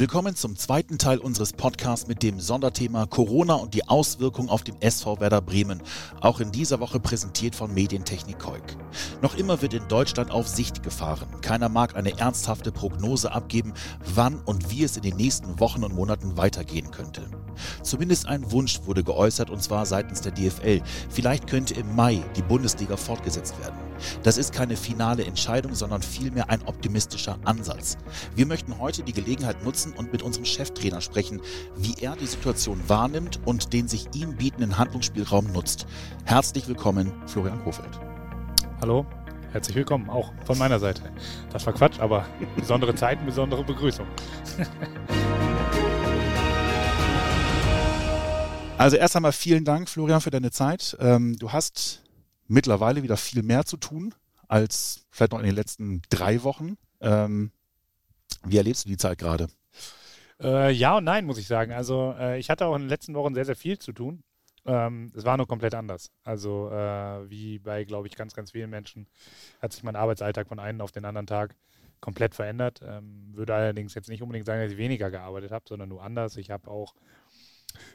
Willkommen zum zweiten Teil unseres Podcasts mit dem Sonderthema Corona und die Auswirkungen auf den SV Werder Bremen. Auch in dieser Woche präsentiert von Medientechnik Keuk. Noch immer wird in Deutschland auf Sicht gefahren. Keiner mag eine ernsthafte Prognose abgeben, wann und wie es in den nächsten Wochen und Monaten weitergehen könnte. Zumindest ein Wunsch wurde geäußert und zwar seitens der DFL. Vielleicht könnte im Mai die Bundesliga fortgesetzt werden. Das ist keine finale Entscheidung, sondern vielmehr ein optimistischer Ansatz. Wir möchten heute die Gelegenheit nutzen und mit unserem Cheftrainer sprechen, wie er die Situation wahrnimmt und den sich ihm bietenden Handlungsspielraum nutzt. Herzlich willkommen, Florian Kofeld. Hallo, herzlich willkommen, auch von meiner Seite. Das war Quatsch, aber besondere Zeiten, besondere Begrüßung. Also erst einmal vielen Dank, Florian, für deine Zeit. Ähm, du hast mittlerweile wieder viel mehr zu tun als vielleicht noch in den letzten drei Wochen. Ähm, wie erlebst du die Zeit gerade? Äh, ja und nein, muss ich sagen. Also äh, ich hatte auch in den letzten Wochen sehr, sehr viel zu tun. Ähm, es war nur komplett anders. Also äh, wie bei, glaube ich, ganz, ganz vielen Menschen hat sich mein Arbeitsalltag von einem auf den anderen Tag komplett verändert. Ähm, würde allerdings jetzt nicht unbedingt sagen, dass ich weniger gearbeitet habe, sondern nur anders. Ich habe auch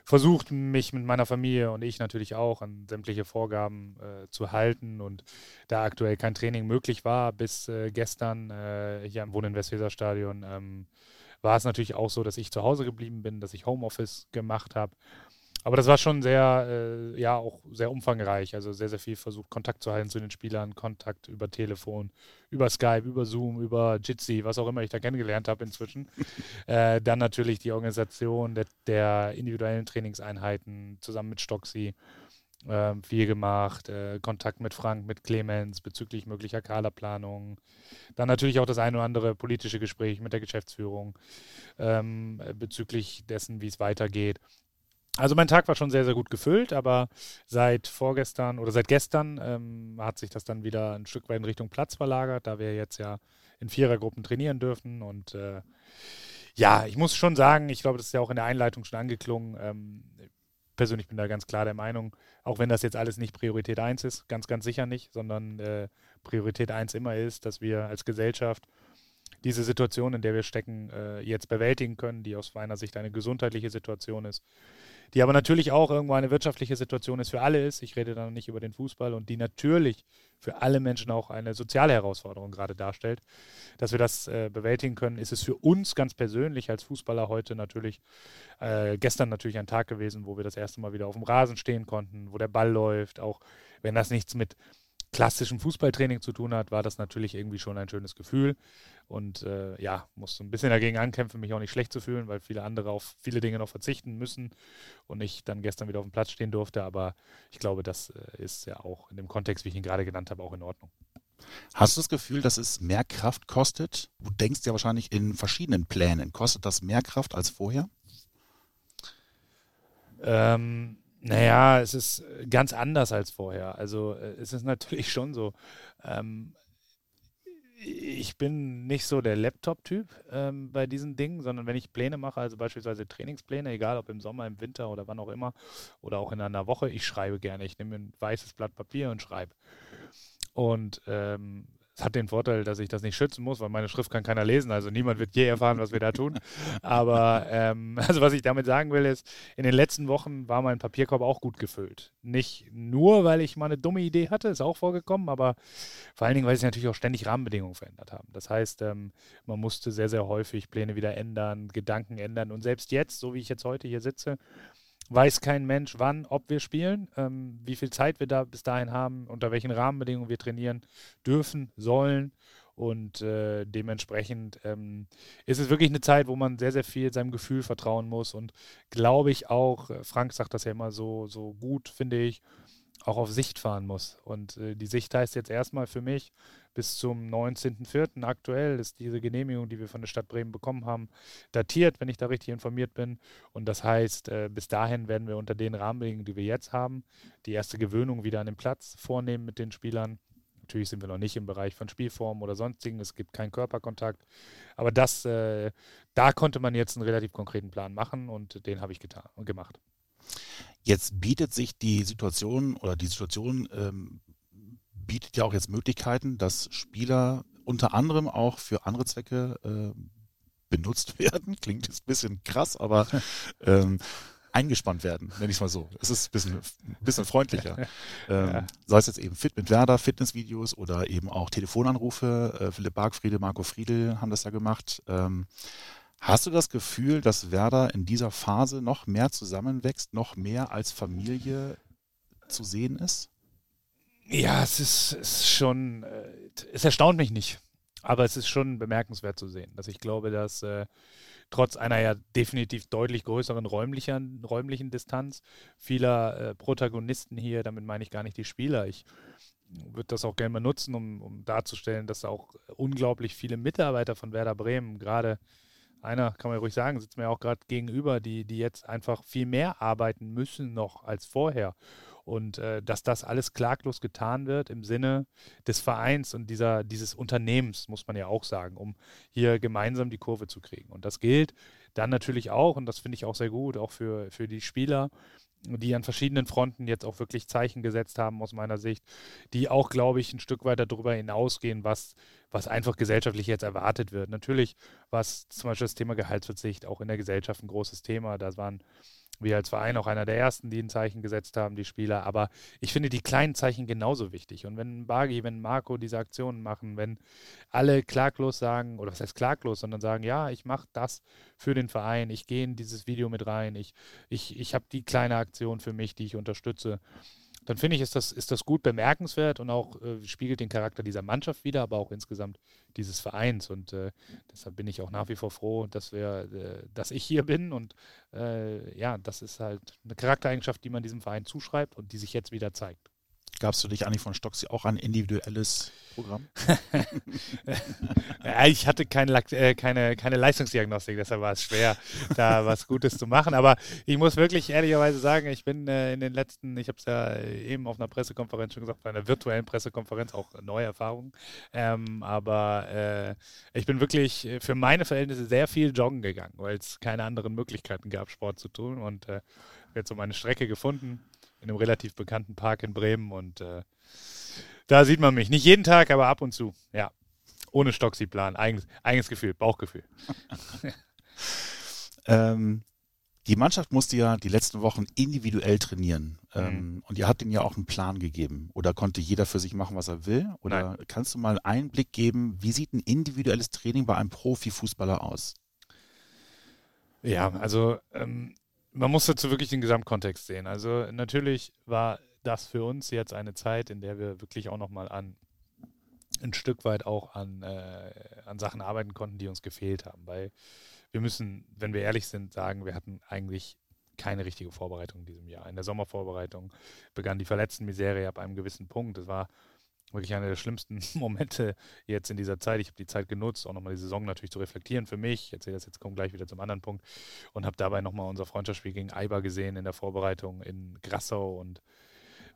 versucht, mich mit meiner Familie und ich natürlich auch an sämtliche Vorgaben äh, zu halten. Und da aktuell kein Training möglich war, bis äh, gestern äh, hier am Wohnen in Westweserstadion, ähm, war es natürlich auch so, dass ich zu Hause geblieben bin, dass ich Homeoffice gemacht habe aber das war schon sehr, äh, ja, auch sehr umfangreich. Also sehr, sehr viel versucht, Kontakt zu halten zu den Spielern, Kontakt über Telefon, über Skype, über Zoom, über Jitsi, was auch immer ich da kennengelernt habe inzwischen. äh, dann natürlich die Organisation der, der, individuellen Trainingseinheiten zusammen mit Stoxi. Äh, viel gemacht, äh, Kontakt mit Frank, mit Clemens bezüglich möglicher Kaderplanung. Dann natürlich auch das eine oder andere politische Gespräch mit der Geschäftsführung ähm, bezüglich dessen, wie es weitergeht. Also mein Tag war schon sehr, sehr gut gefüllt, aber seit vorgestern oder seit gestern ähm, hat sich das dann wieder ein Stück weit in Richtung Platz verlagert, da wir jetzt ja in Vierergruppen trainieren dürfen. Und äh, ja, ich muss schon sagen, ich glaube, das ist ja auch in der Einleitung schon angeklungen. Ähm, persönlich bin da ganz klar der Meinung, auch wenn das jetzt alles nicht Priorität 1 ist, ganz, ganz sicher nicht, sondern äh, Priorität 1 immer ist, dass wir als Gesellschaft diese Situation, in der wir stecken, äh, jetzt bewältigen können, die aus meiner Sicht eine gesundheitliche Situation ist die aber natürlich auch irgendwo eine wirtschaftliche Situation ist für alle ist. Ich rede da noch nicht über den Fußball und die natürlich für alle Menschen auch eine soziale Herausforderung gerade darstellt. Dass wir das äh, bewältigen können, ist es für uns ganz persönlich als Fußballer heute natürlich, äh, gestern natürlich ein Tag gewesen, wo wir das erste Mal wieder auf dem Rasen stehen konnten, wo der Ball läuft, auch wenn das nichts mit klassischem Fußballtraining zu tun hat, war das natürlich irgendwie schon ein schönes Gefühl. Und äh, ja, musste ein bisschen dagegen ankämpfen, mich auch nicht schlecht zu fühlen, weil viele andere auf viele Dinge noch verzichten müssen und ich dann gestern wieder auf dem Platz stehen durfte. Aber ich glaube, das äh, ist ja auch in dem Kontext, wie ich ihn gerade genannt habe, auch in Ordnung. Hast du das Gefühl, dass es mehr Kraft kostet? Du denkst ja wahrscheinlich in verschiedenen Plänen. Kostet das mehr Kraft als vorher? Ähm, naja, es ist ganz anders als vorher. Also äh, es ist natürlich schon so. Ähm, ich bin nicht so der Laptop-Typ ähm, bei diesen Dingen, sondern wenn ich Pläne mache, also beispielsweise Trainingspläne, egal ob im Sommer, im Winter oder wann auch immer, oder auch in einer Woche, ich schreibe gerne. Ich nehme ein weißes Blatt Papier und schreibe. Und ähm, es hat den Vorteil, dass ich das nicht schützen muss, weil meine Schrift kann keiner lesen. Also niemand wird je erfahren, was wir da tun. Aber ähm, also was ich damit sagen will, ist, in den letzten Wochen war mein Papierkorb auch gut gefüllt. Nicht nur, weil ich mal eine dumme Idee hatte, ist auch vorgekommen, aber vor allen Dingen, weil sich natürlich auch ständig Rahmenbedingungen verändert haben. Das heißt, ähm, man musste sehr, sehr häufig Pläne wieder ändern, Gedanken ändern. Und selbst jetzt, so wie ich jetzt heute hier sitze, weiß kein Mensch, wann, ob wir spielen, ähm, wie viel Zeit wir da bis dahin haben, unter welchen Rahmenbedingungen wir trainieren dürfen, sollen. Und äh, dementsprechend ähm, ist es wirklich eine Zeit, wo man sehr, sehr viel seinem Gefühl vertrauen muss. Und glaube ich auch, äh, Frank sagt das ja immer so, so gut, finde ich, auch auf Sicht fahren muss. Und äh, die Sicht heißt jetzt erstmal für mich, bis zum 19.04. aktuell ist diese Genehmigung, die wir von der Stadt Bremen bekommen haben, datiert, wenn ich da richtig informiert bin. Und das heißt, äh, bis dahin werden wir unter den Rahmenbedingungen, die wir jetzt haben, die erste Gewöhnung wieder an den Platz vornehmen mit den Spielern. Natürlich sind wir noch nicht im Bereich von Spielformen oder sonstigen, es gibt keinen Körperkontakt. Aber das, äh, da konnte man jetzt einen relativ konkreten Plan machen und den habe ich getan und gemacht. Jetzt bietet sich die Situation oder die Situation ähm, bietet ja auch jetzt Möglichkeiten, dass Spieler unter anderem auch für andere Zwecke äh, benutzt werden. Klingt jetzt ein bisschen krass, aber ähm, eingespannt werden, nenne ich es mal so. Es ist ein bisschen, ein bisschen freundlicher. ähm, ja. Sei es jetzt eben Fit mit Werder, Fitnessvideos oder eben auch Telefonanrufe. Äh, Philipp Bargfriede, Marco Friedel haben das ja gemacht. Ähm, hast du das Gefühl, dass Werder in dieser Phase noch mehr zusammenwächst, noch mehr als Familie zu sehen ist? Ja, es ist, ist schon, äh, es erstaunt mich nicht. Aber es ist schon bemerkenswert zu sehen, dass ich glaube, dass äh, trotz einer ja definitiv deutlich größeren räumlichen, räumlichen Distanz vieler äh, Protagonisten hier, damit meine ich gar nicht die Spieler, ich würde das auch gerne mal nutzen, um, um darzustellen, dass auch unglaublich viele Mitarbeiter von Werder Bremen, gerade einer, kann man ruhig sagen, sitzt mir auch gerade gegenüber, die, die jetzt einfach viel mehr arbeiten müssen noch als vorher. Und äh, dass das alles klaglos getan wird im Sinne des Vereins und dieser, dieses Unternehmens, muss man ja auch sagen, um hier gemeinsam die Kurve zu kriegen. Und das gilt dann natürlich auch, und das finde ich auch sehr gut, auch für, für die Spieler, die an verschiedenen Fronten jetzt auch wirklich Zeichen gesetzt haben, aus meiner Sicht, die auch, glaube ich, ein Stück weiter darüber hinausgehen, was, was einfach gesellschaftlich jetzt erwartet wird. Natürlich war zum Beispiel das Thema Gehaltsverzicht auch in der Gesellschaft ein großes Thema. Da waren wir als Verein auch einer der ersten, die ein Zeichen gesetzt haben, die Spieler. Aber ich finde die kleinen Zeichen genauso wichtig. Und wenn Bagi, wenn Marco diese Aktionen machen, wenn alle klaglos sagen, oder was heißt klaglos, sondern sagen, ja, ich mache das für den Verein, ich gehe in dieses Video mit rein, ich, ich, ich habe die kleine Aktion für mich, die ich unterstütze dann finde ich, ist das, ist das gut bemerkenswert und auch äh, spiegelt den Charakter dieser Mannschaft wieder, aber auch insgesamt dieses Vereins. Und äh, deshalb bin ich auch nach wie vor froh, dass wir, äh, dass ich hier bin. Und äh, ja, das ist halt eine Charaktereigenschaft, die man diesem Verein zuschreibt und die sich jetzt wieder zeigt. Gabst du dich, Anni von Stocksi, auch ein individuelles Programm? ja, ich hatte keine, äh, keine, keine Leistungsdiagnostik, deshalb war es schwer, da was Gutes zu machen. Aber ich muss wirklich ehrlicherweise sagen, ich bin äh, in den letzten, ich habe es ja eben auf einer Pressekonferenz schon gesagt, bei einer virtuellen Pressekonferenz, auch neue Erfahrungen. Ähm, aber äh, ich bin wirklich für meine Verhältnisse sehr viel joggen gegangen, weil es keine anderen Möglichkeiten gab, Sport zu tun. Und äh, jetzt so meine Strecke gefunden in einem relativ bekannten Park in Bremen und äh, da sieht man mich. Nicht jeden Tag, aber ab und zu. Ja. Ohne Stoxi-Plan. Eigens, eigenes Gefühl, Bauchgefühl. ähm, die Mannschaft musste ja die letzten Wochen individuell trainieren. Mhm. Ähm, und ihr habt ihnen ja auch einen Plan gegeben. Oder konnte jeder für sich machen, was er will? Oder Nein. kannst du mal einen Blick geben, wie sieht ein individuelles Training bei einem Profifußballer aus? Ja, also ähm, man muss dazu wirklich den Gesamtkontext sehen. Also natürlich war das für uns jetzt eine Zeit, in der wir wirklich auch nochmal an ein Stück weit auch an, äh, an Sachen arbeiten konnten, die uns gefehlt haben. Weil wir müssen, wenn wir ehrlich sind, sagen, wir hatten eigentlich keine richtige Vorbereitung in diesem Jahr. In der Sommervorbereitung begann die Verletztenmisere ab einem gewissen Punkt. Es war wirklich einer der schlimmsten Momente jetzt in dieser Zeit. Ich habe die Zeit genutzt, auch nochmal die Saison natürlich zu reflektieren für mich. Ich erzähle das jetzt, komme gleich wieder zum anderen Punkt und habe dabei nochmal unser Freundschaftsspiel gegen Eiber gesehen in der Vorbereitung in Grassau und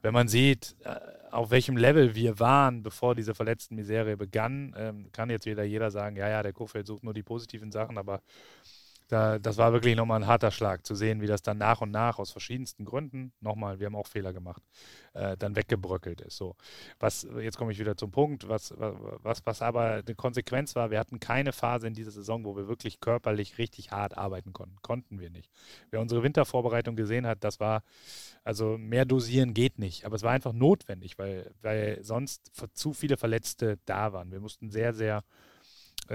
wenn man sieht, äh, auf welchem Level wir waren, bevor diese verletzten Miserie begann, ähm, kann jetzt wieder jeder sagen, ja, ja, der Kofeld sucht nur die positiven Sachen, aber da, das war wirklich nochmal ein harter Schlag, zu sehen, wie das dann nach und nach aus verschiedensten Gründen, nochmal, wir haben auch Fehler gemacht, äh, dann weggebröckelt ist. So. Was, jetzt komme ich wieder zum Punkt, was, was, was aber eine Konsequenz war, wir hatten keine Phase in dieser Saison, wo wir wirklich körperlich richtig hart arbeiten konnten. Konnten wir nicht. Wer unsere Wintervorbereitung gesehen hat, das war, also mehr dosieren geht nicht, aber es war einfach notwendig, weil, weil sonst zu viele Verletzte da waren. Wir mussten sehr, sehr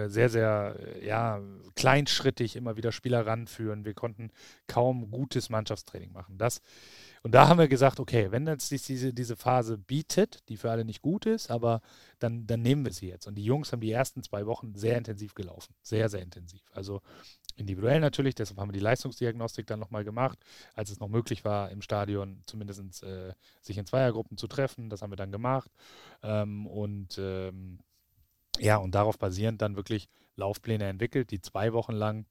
sehr, sehr äh, ja, kleinschrittig immer wieder Spieler ranführen. Wir konnten kaum gutes Mannschaftstraining machen. Das, und da haben wir gesagt, okay, wenn jetzt diese, diese Phase bietet, die für alle nicht gut ist, aber dann, dann nehmen wir sie jetzt. Und die Jungs haben die ersten zwei Wochen sehr intensiv gelaufen. Sehr, sehr intensiv. Also individuell natürlich, deshalb haben wir die Leistungsdiagnostik dann nochmal gemacht, als es noch möglich war, im Stadion zumindest äh, sich in Zweiergruppen zu treffen. Das haben wir dann gemacht. Ähm, und ähm, ja, und darauf basierend dann wirklich Laufpläne entwickelt, die zwei Wochen lang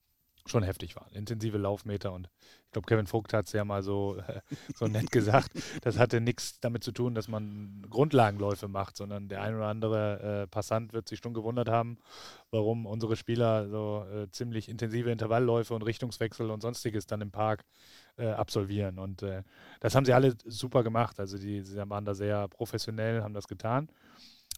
schon heftig waren. Intensive Laufmeter und ich glaube, Kevin Vogt hat es ja mal so, äh, so nett gesagt, das hatte nichts damit zu tun, dass man Grundlagenläufe macht, sondern der ein oder andere äh, Passant wird sich schon gewundert haben, warum unsere Spieler so äh, ziemlich intensive Intervallläufe und Richtungswechsel und sonstiges dann im Park äh, absolvieren. Und äh, das haben sie alle super gemacht. Also die, sie waren da sehr professionell, haben das getan.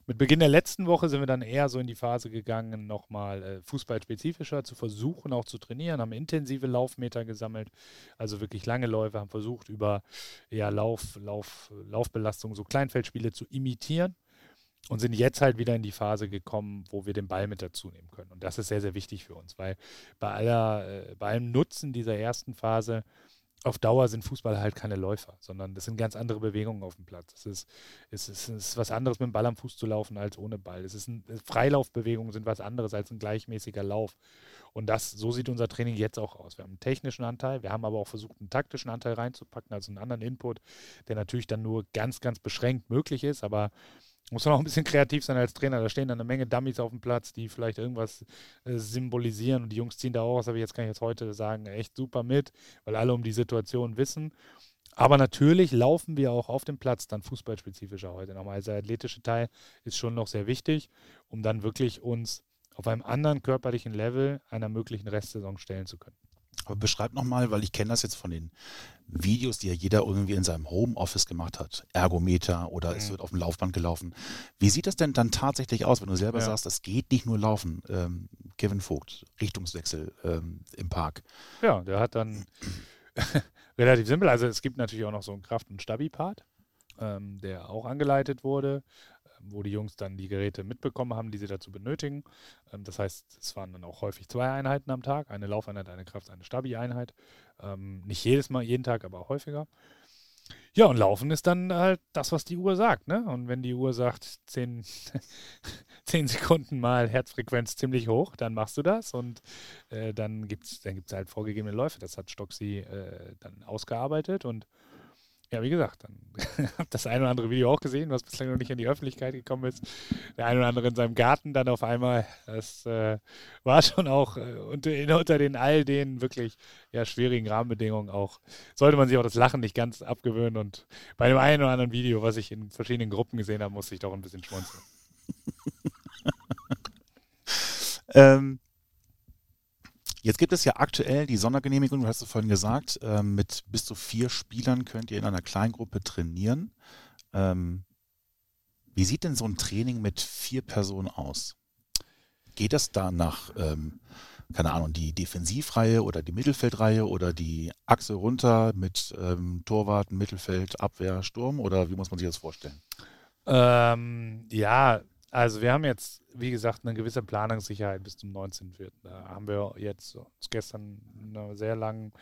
Mit Beginn der letzten Woche sind wir dann eher so in die Phase gegangen, nochmal äh, fußballspezifischer zu versuchen, auch zu trainieren, haben intensive Laufmeter gesammelt, also wirklich lange Läufe, haben versucht, über ja, Lauf, Lauf, Laufbelastung so Kleinfeldspiele zu imitieren und sind jetzt halt wieder in die Phase gekommen, wo wir den Ball mit dazu nehmen können. Und das ist sehr, sehr wichtig für uns, weil bei aller, äh, bei allem Nutzen dieser ersten Phase auf Dauer sind Fußballer halt keine Läufer, sondern das sind ganz andere Bewegungen auf dem Platz. Es ist, es ist, es ist was anderes, mit dem Ball am Fuß zu laufen, als ohne Ball. Es ist ein, Freilaufbewegungen sind was anderes als ein gleichmäßiger Lauf. Und das, so sieht unser Training jetzt auch aus. Wir haben einen technischen Anteil, wir haben aber auch versucht, einen taktischen Anteil reinzupacken, also einen anderen Input, der natürlich dann nur ganz, ganz beschränkt möglich ist, aber muss man auch ein bisschen kreativ sein als Trainer. Da stehen dann eine Menge Dummies auf dem Platz, die vielleicht irgendwas äh, symbolisieren. Und die Jungs ziehen da auch, was aber jetzt kann ich jetzt heute sagen, echt super mit, weil alle um die Situation wissen. Aber natürlich laufen wir auch auf dem Platz dann fußballspezifischer heute nochmal. Also der athletische Teil ist schon noch sehr wichtig, um dann wirklich uns auf einem anderen körperlichen Level einer möglichen Restsaison stellen zu können. Aber beschreib nochmal, weil ich kenne das jetzt von den Videos, die ja jeder irgendwie in seinem Homeoffice gemacht hat. Ergometer oder mhm. es wird auf dem Laufband gelaufen. Wie sieht das denn dann tatsächlich aus, wenn du selber ja. sagst, es geht nicht nur laufen? Ähm, Kevin Vogt, Richtungswechsel ähm, im Park. Ja, der hat dann relativ simpel. Also es gibt natürlich auch noch so einen Kraft- und Stabi-Part, ähm, der auch angeleitet wurde wo die Jungs dann die Geräte mitbekommen haben, die sie dazu benötigen. Ähm, das heißt, es waren dann auch häufig zwei Einheiten am Tag, eine Laufeinheit, eine Kraft, eine Stabi-Einheit. Ähm, nicht jedes Mal, jeden Tag, aber auch häufiger. Ja, und Laufen ist dann halt das, was die Uhr sagt. Ne? Und wenn die Uhr sagt, 10, 10 Sekunden mal Herzfrequenz ziemlich hoch, dann machst du das und äh, dann gibt es dann gibt's halt vorgegebene Läufe. Das hat Stoxi äh, dann ausgearbeitet und ja, wie gesagt, dann habe das ein oder andere Video auch gesehen, was bislang noch nicht in die Öffentlichkeit gekommen ist. Der ein oder andere in seinem Garten dann auf einmal. Das äh, war schon auch äh, unter, unter, den all den wirklich ja, schwierigen Rahmenbedingungen auch. Sollte man sich auch das Lachen nicht ganz abgewöhnen. Und bei dem einen oder anderen Video, was ich in verschiedenen Gruppen gesehen habe, musste ich doch ein bisschen schmunzeln. ähm, Jetzt gibt es ja aktuell die Sondergenehmigung, du hast es vorhin gesagt, äh, mit bis zu vier Spielern könnt ihr in einer Kleingruppe trainieren. Ähm, wie sieht denn so ein Training mit vier Personen aus? Geht das da nach, ähm, keine Ahnung, die Defensivreihe oder die Mittelfeldreihe oder die Achse runter mit ähm, Torwart, Mittelfeld, Abwehr, Sturm oder wie muss man sich das vorstellen? Ähm, ja, also wir haben jetzt, wie gesagt, eine gewisse Planungssicherheit bis zum 19.04. Da haben wir jetzt gestern einen sehr langen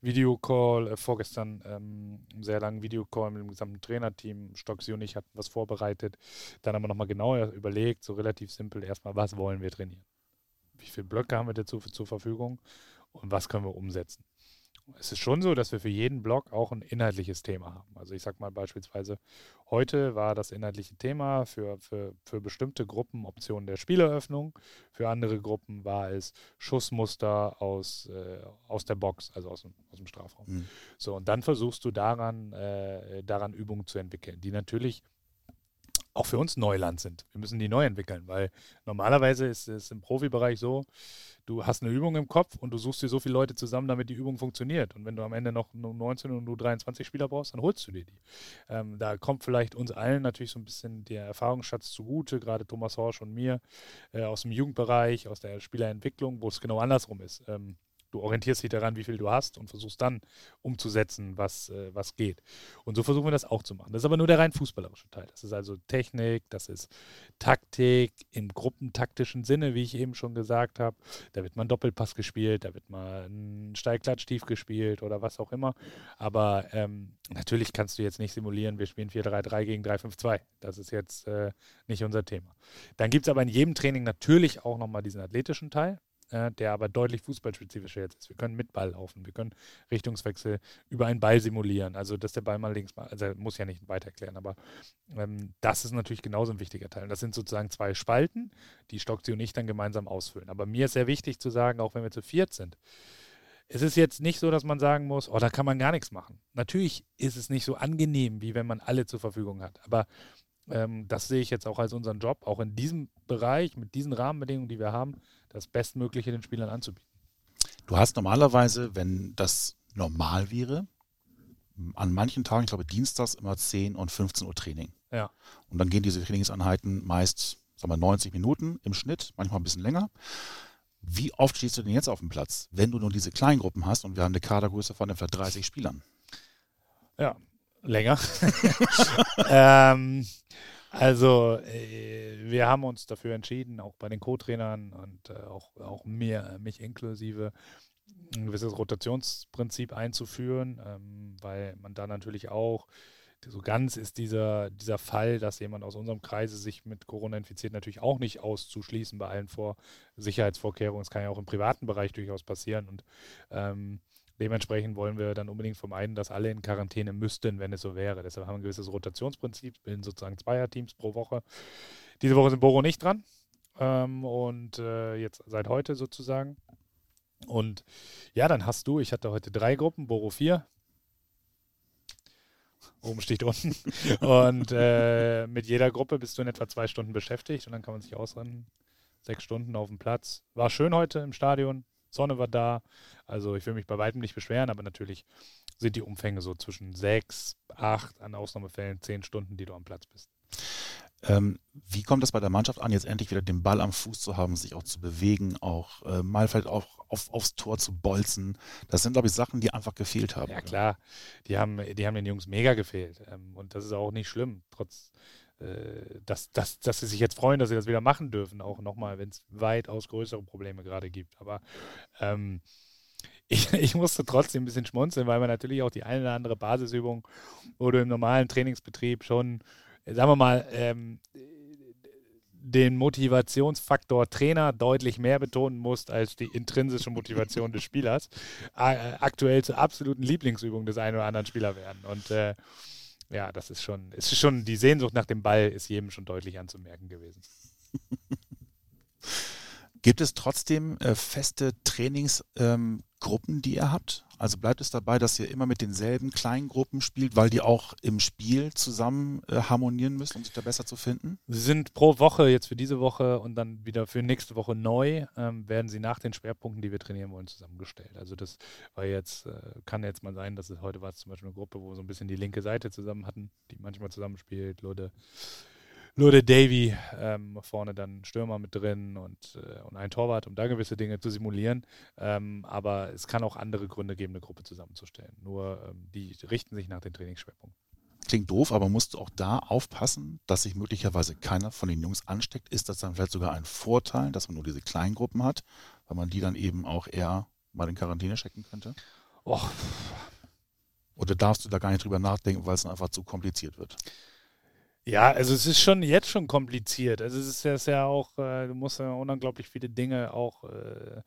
Videocall, äh, vorgestern ähm, einen sehr langen Videocall mit dem gesamten Trainerteam. Stocksi und ich hatten was vorbereitet. Dann haben wir nochmal genauer überlegt, so relativ simpel erstmal, was wollen wir trainieren? Wie viele Blöcke haben wir dazu zur Verfügung und was können wir umsetzen? Es ist schon so, dass wir für jeden Blog auch ein inhaltliches Thema haben. Also ich sage mal beispielsweise, heute war das inhaltliche Thema für, für, für bestimmte Gruppen Optionen der Spieleröffnung, für andere Gruppen war es Schussmuster aus, äh, aus der Box, also aus dem, aus dem Strafraum. Mhm. So, und dann versuchst du daran, äh, daran Übungen zu entwickeln, die natürlich auch für uns Neuland sind. Wir müssen die neu entwickeln, weil normalerweise ist es im Profibereich so, du hast eine Übung im Kopf und du suchst dir so viele Leute zusammen, damit die Übung funktioniert. Und wenn du am Ende noch 19 und du 23 Spieler brauchst, dann holst du dir die. Ähm, da kommt vielleicht uns allen natürlich so ein bisschen der Erfahrungsschatz zugute, gerade Thomas Horsch und mir äh, aus dem Jugendbereich, aus der Spielerentwicklung, wo es genau andersrum ist. Ähm, Du orientierst dich daran, wie viel du hast und versuchst dann umzusetzen, was, äh, was geht. Und so versuchen wir das auch zu machen. Das ist aber nur der rein fußballerische Teil. Das ist also Technik, das ist Taktik im gruppentaktischen Sinne, wie ich eben schon gesagt habe. Da wird man Doppelpass gespielt, da wird mal ein Steilklatsch tief gespielt oder was auch immer. Aber ähm, natürlich kannst du jetzt nicht simulieren, wir spielen 4-3-3 gegen 3-5-2. Das ist jetzt äh, nicht unser Thema. Dann gibt es aber in jedem Training natürlich auch nochmal diesen athletischen Teil äh, der aber deutlich fußballspezifischer jetzt ist. Wir können mit Ball laufen, wir können Richtungswechsel über einen Ball simulieren, also dass der Ball mal links mal, also muss ja nicht weiter erklären, aber ähm, das ist natürlich genauso ein wichtiger Teil. Das sind sozusagen zwei Spalten, die Stockzi und ich dann gemeinsam ausfüllen. Aber mir ist sehr wichtig zu sagen, auch wenn wir zu viert sind, es ist jetzt nicht so, dass man sagen muss, oh, da kann man gar nichts machen. Natürlich ist es nicht so angenehm, wie wenn man alle zur Verfügung hat. Aber ähm, das sehe ich jetzt auch als unseren Job, auch in diesem Bereich, mit diesen Rahmenbedingungen, die wir haben, das Bestmögliche den Spielern anzubieten. Du hast normalerweise, wenn das normal wäre, an manchen Tagen, ich glaube Dienstags immer 10 und 15 Uhr Training. Ja. Und dann gehen diese Trainingseinheiten meist, sagen wir, 90 Minuten im Schnitt, manchmal ein bisschen länger. Wie oft stehst du denn jetzt auf dem Platz, wenn du nur diese Kleingruppen hast und wir haben eine Kadergröße von etwa 30 Spielern? Ja, länger. ähm, also äh, wir haben uns dafür entschieden, auch bei den Co-Trainern und äh, auch, auch mir, mich inklusive, ein gewisses Rotationsprinzip einzuführen, ähm, weil man da natürlich auch so ganz ist dieser, dieser Fall, dass jemand aus unserem Kreise sich mit Corona infiziert, natürlich auch nicht auszuschließen bei allen Vor Sicherheitsvorkehrungen. Es kann ja auch im privaten Bereich durchaus passieren und ähm, dementsprechend wollen wir dann unbedingt vermeiden, dass alle in Quarantäne müssten, wenn es so wäre. Deshalb haben wir ein gewisses Rotationsprinzip, bilden sozusagen Zweierteams pro Woche. Diese Woche sind Boro nicht dran ähm, und äh, jetzt seit heute sozusagen. Und ja, dann hast du, ich hatte heute drei Gruppen, Boro 4, Oben steht unten. Und äh, mit jeder Gruppe bist du in etwa zwei Stunden beschäftigt und dann kann man sich ausrennen. Sechs Stunden auf dem Platz. War schön heute im Stadion. Sonne war da. Also ich will mich bei weitem nicht beschweren, aber natürlich sind die Umfänge so zwischen sechs, acht, an Ausnahmefällen zehn Stunden, die du am Platz bist. Ähm, wie kommt es bei der Mannschaft an, jetzt endlich wieder den Ball am Fuß zu haben, sich auch zu bewegen, auch äh, mal vielleicht auch auf, aufs Tor zu bolzen? Das sind, glaube ich, Sachen, die einfach gefehlt haben. Ja, klar. Die haben, die haben den Jungs mega gefehlt. Ähm, und das ist auch nicht schlimm, trotz dass, dass, dass sie sich jetzt freuen, dass sie das wieder machen dürfen, auch nochmal, wenn es weitaus größere Probleme gerade gibt. Aber ähm, ich, ich, musste trotzdem ein bisschen schmunzeln, weil man natürlich auch die eine oder andere Basisübung, wo du im normalen Trainingsbetrieb schon sagen wir mal, ähm, den Motivationsfaktor Trainer deutlich mehr betonen musst als die intrinsische Motivation des Spielers, äh, aktuell zur absoluten Lieblingsübung des einen oder anderen Spieler werden. Und äh, ja, das ist schon, ist schon, die Sehnsucht nach dem Ball ist jedem schon deutlich anzumerken gewesen. Gibt es trotzdem äh, feste Trainingsgruppen, ähm, die ihr habt? Also bleibt es dabei, dass ihr immer mit denselben kleinen Gruppen spielt, weil die auch im Spiel zusammen äh, harmonieren müssen, um sich da besser zu finden? Sie sind pro Woche, jetzt für diese Woche und dann wieder für nächste Woche neu, ähm, werden sie nach den Schwerpunkten, die wir trainieren wollen, zusammengestellt. Also das war jetzt, äh, kann jetzt mal sein, dass es heute war es zum Beispiel eine Gruppe, wo wir so ein bisschen die linke Seite zusammen hatten, die manchmal zusammenspielt, Leute Lode Davy ähm, vorne dann Stürmer mit drin und, äh, und ein Torwart, um da gewisse Dinge zu simulieren. Ähm, aber es kann auch andere Gründe geben, eine Gruppe zusammenzustellen. Nur ähm, die richten sich nach den Trainingsschwerpunkten. Klingt doof, aber musst du auch da aufpassen, dass sich möglicherweise keiner von den Jungs ansteckt? Ist das dann vielleicht sogar ein Vorteil, dass man nur diese kleinen Gruppen hat, weil man die dann eben auch eher mal in Quarantäne checken könnte? Och. Oder darfst du da gar nicht drüber nachdenken, weil es dann einfach zu kompliziert wird? Ja, also es ist schon jetzt schon kompliziert. Also es ist ja, ist ja auch, äh, du musst ja unglaublich viele Dinge auch äh,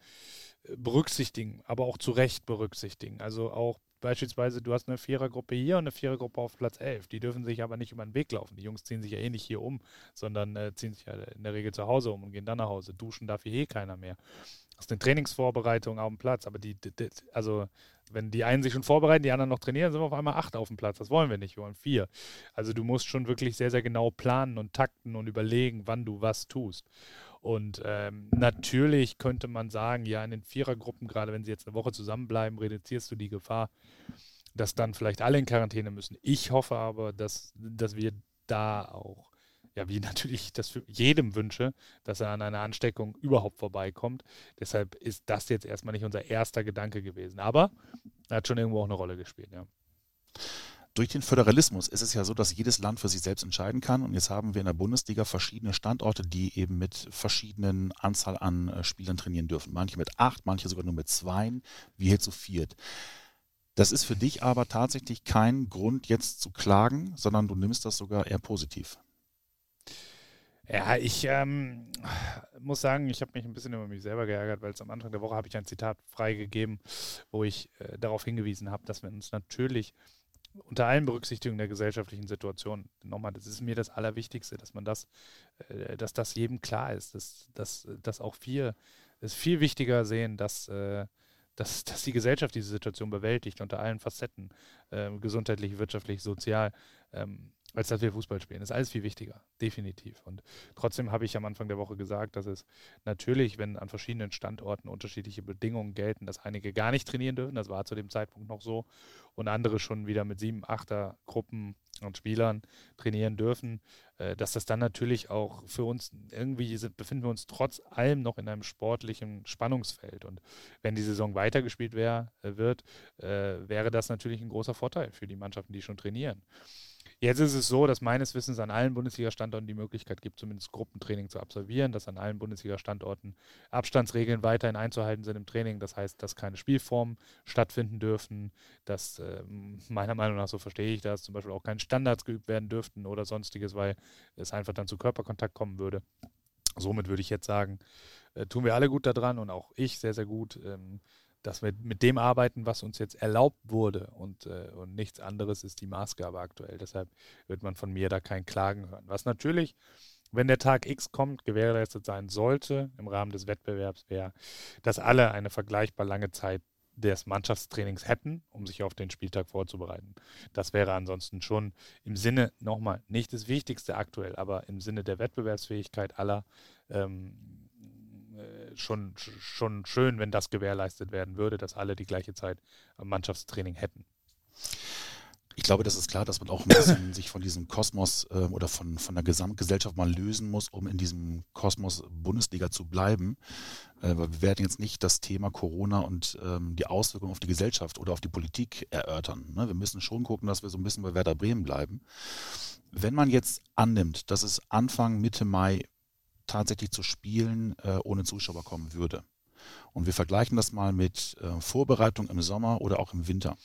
berücksichtigen, aber auch zu Recht berücksichtigen. Also auch beispielsweise, du hast eine Vierergruppe hier und eine Vierergruppe auf Platz 11. Die dürfen sich aber nicht über den Weg laufen. Die Jungs ziehen sich ja eh nicht hier um, sondern äh, ziehen sich ja in der Regel zu Hause um und gehen dann nach Hause. Duschen darf hier eh keiner mehr. Das ist eine Trainingsvorbereitung auf dem Platz, aber die, die also wenn die einen sich schon vorbereiten, die anderen noch trainieren, sind wir auf einmal acht auf dem Platz. Das wollen wir nicht, wir wollen vier. Also du musst schon wirklich sehr, sehr genau planen und takten und überlegen, wann du was tust. Und ähm, natürlich könnte man sagen, ja, in den Vierergruppen, gerade wenn sie jetzt eine Woche zusammenbleiben, reduzierst du die Gefahr, dass dann vielleicht alle in Quarantäne müssen. Ich hoffe aber, dass, dass wir da auch ja, wie natürlich das für jedem wünsche, dass er an einer Ansteckung überhaupt vorbeikommt. Deshalb ist das jetzt erstmal nicht unser erster Gedanke gewesen. Aber er hat schon irgendwo auch eine Rolle gespielt, ja. Durch den Föderalismus ist es ja so, dass jedes Land für sich selbst entscheiden kann. Und jetzt haben wir in der Bundesliga verschiedene Standorte, die eben mit verschiedenen Anzahl an äh, Spielern trainieren dürfen. Manche mit acht, manche sogar nur mit zwei, wir hier zu viert. Das ist für dich aber tatsächlich kein Grund, jetzt zu klagen, sondern du nimmst das sogar eher positiv. Ja, ich ähm, muss sagen, ich habe mich ein bisschen über mich selber geärgert, weil am Anfang der Woche habe ich ein Zitat freigegeben, wo ich äh, darauf hingewiesen habe, dass wir uns natürlich unter allen Berücksichtigungen der gesellschaftlichen Situation, nochmal, das ist mir das Allerwichtigste, dass man das, äh, dass das jedem klar ist, dass, dass, dass auch wir es viel wichtiger sehen, dass, äh, dass, dass die Gesellschaft diese Situation bewältigt unter allen Facetten, äh, gesundheitlich, wirtschaftlich, sozial. Ähm, als dass wir Fußball spielen. Das ist alles viel wichtiger, definitiv. Und trotzdem habe ich am Anfang der Woche gesagt, dass es natürlich, wenn an verschiedenen Standorten unterschiedliche Bedingungen gelten, dass einige gar nicht trainieren dürfen, das war zu dem Zeitpunkt noch so, und andere schon wieder mit sieben, achter Gruppen und Spielern trainieren dürfen, äh, dass das dann natürlich auch für uns irgendwie befinden wir uns trotz allem noch in einem sportlichen Spannungsfeld. Und wenn die Saison weitergespielt wär, äh, wird, äh, wäre das natürlich ein großer Vorteil für die Mannschaften, die schon trainieren. Jetzt ist es so, dass meines Wissens an allen Bundesliga-Standorten die Möglichkeit gibt, zumindest Gruppentraining zu absolvieren, dass an allen Bundesliga-Standorten Abstandsregeln weiterhin einzuhalten sind im Training. Das heißt, dass keine Spielformen stattfinden dürfen, dass äh, meiner Meinung nach, so verstehe ich das, zum Beispiel auch keine Standards geübt werden dürften oder sonstiges, weil es einfach dann zu Körperkontakt kommen würde. Somit würde ich jetzt sagen, äh, tun wir alle gut daran und auch ich sehr, sehr gut. Ähm, dass wir mit dem arbeiten, was uns jetzt erlaubt wurde und, äh, und nichts anderes ist die Maßgabe aktuell. Deshalb wird man von mir da kein Klagen hören. Was natürlich, wenn der Tag X kommt, gewährleistet sein sollte im Rahmen des Wettbewerbs, wäre, dass alle eine vergleichbar lange Zeit des Mannschaftstrainings hätten, um sich auf den Spieltag vorzubereiten. Das wäre ansonsten schon im Sinne, nochmal, nicht das Wichtigste aktuell, aber im Sinne der Wettbewerbsfähigkeit aller ähm, äh, schon, schon schön, wenn das gewährleistet werden würde, dass alle die gleiche Zeit Mannschaftstraining hätten. Ich glaube, das ist klar, dass man auch ein bisschen sich von diesem Kosmos äh, oder von, von der Gesamtgesellschaft mal lösen muss, um in diesem Kosmos Bundesliga zu bleiben. Äh, wir werden jetzt nicht das Thema Corona und ähm, die Auswirkungen auf die Gesellschaft oder auf die Politik erörtern. Ne? Wir müssen schon gucken, dass wir so ein bisschen bei Werder Bremen bleiben. Wenn man jetzt annimmt, dass es Anfang, Mitte Mai tatsächlich zu Spielen äh, ohne Zuschauer kommen würde. Und wir vergleichen das mal mit äh, Vorbereitung im Sommer oder auch im Winter.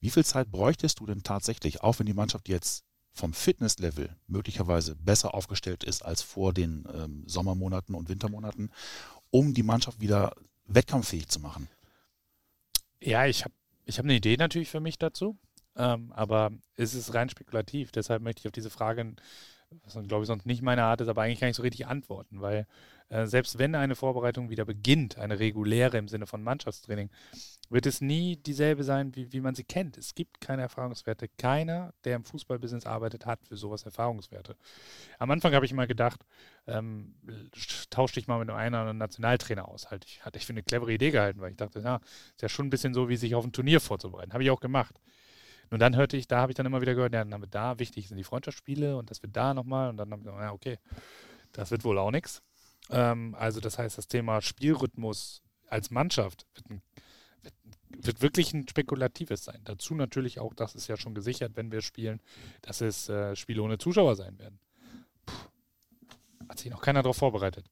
Wie viel Zeit bräuchtest du denn tatsächlich, auch wenn die Mannschaft jetzt vom Fitnesslevel möglicherweise besser aufgestellt ist als vor den ähm, Sommermonaten und Wintermonaten, um die Mannschaft wieder wettkampffähig zu machen? Ja, ich habe ich hab eine Idee natürlich für mich dazu, ähm, aber es ist rein spekulativ. Deshalb möchte ich auf diese Frage was glaube ich sonst nicht meine Art ist, aber eigentlich kann ich so richtig antworten, weil äh, selbst wenn eine Vorbereitung wieder beginnt, eine reguläre im Sinne von Mannschaftstraining, wird es nie dieselbe sein, wie, wie man sie kennt. Es gibt keine Erfahrungswerte. Keiner, der im Fußballbusiness arbeitet, hat für sowas Erfahrungswerte. Am Anfang habe ich mal gedacht, ähm, tausch dich mal mit einem anderen Nationaltrainer aus. Halt, ich hatte ich für eine clevere Idee gehalten, weil ich dachte, ja, ist ja schon ein bisschen so, wie sich auf ein Turnier vorzubereiten. Habe ich auch gemacht. Und dann hörte ich, da habe ich dann immer wieder gehört, ja, dann haben wir da, wichtig sind die Freundschaftsspiele und das wird da nochmal. Und dann habe ich gesagt, ja, okay, das wird wohl auch nichts. Ähm, also das heißt, das Thema Spielrhythmus als Mannschaft wird, ein, wird, wird, wirklich ein spekulatives sein. Dazu natürlich auch, das ist ja schon gesichert, wenn wir spielen, dass es äh, Spiele ohne Zuschauer sein werden. Puh, hat sich noch keiner darauf vorbereitet.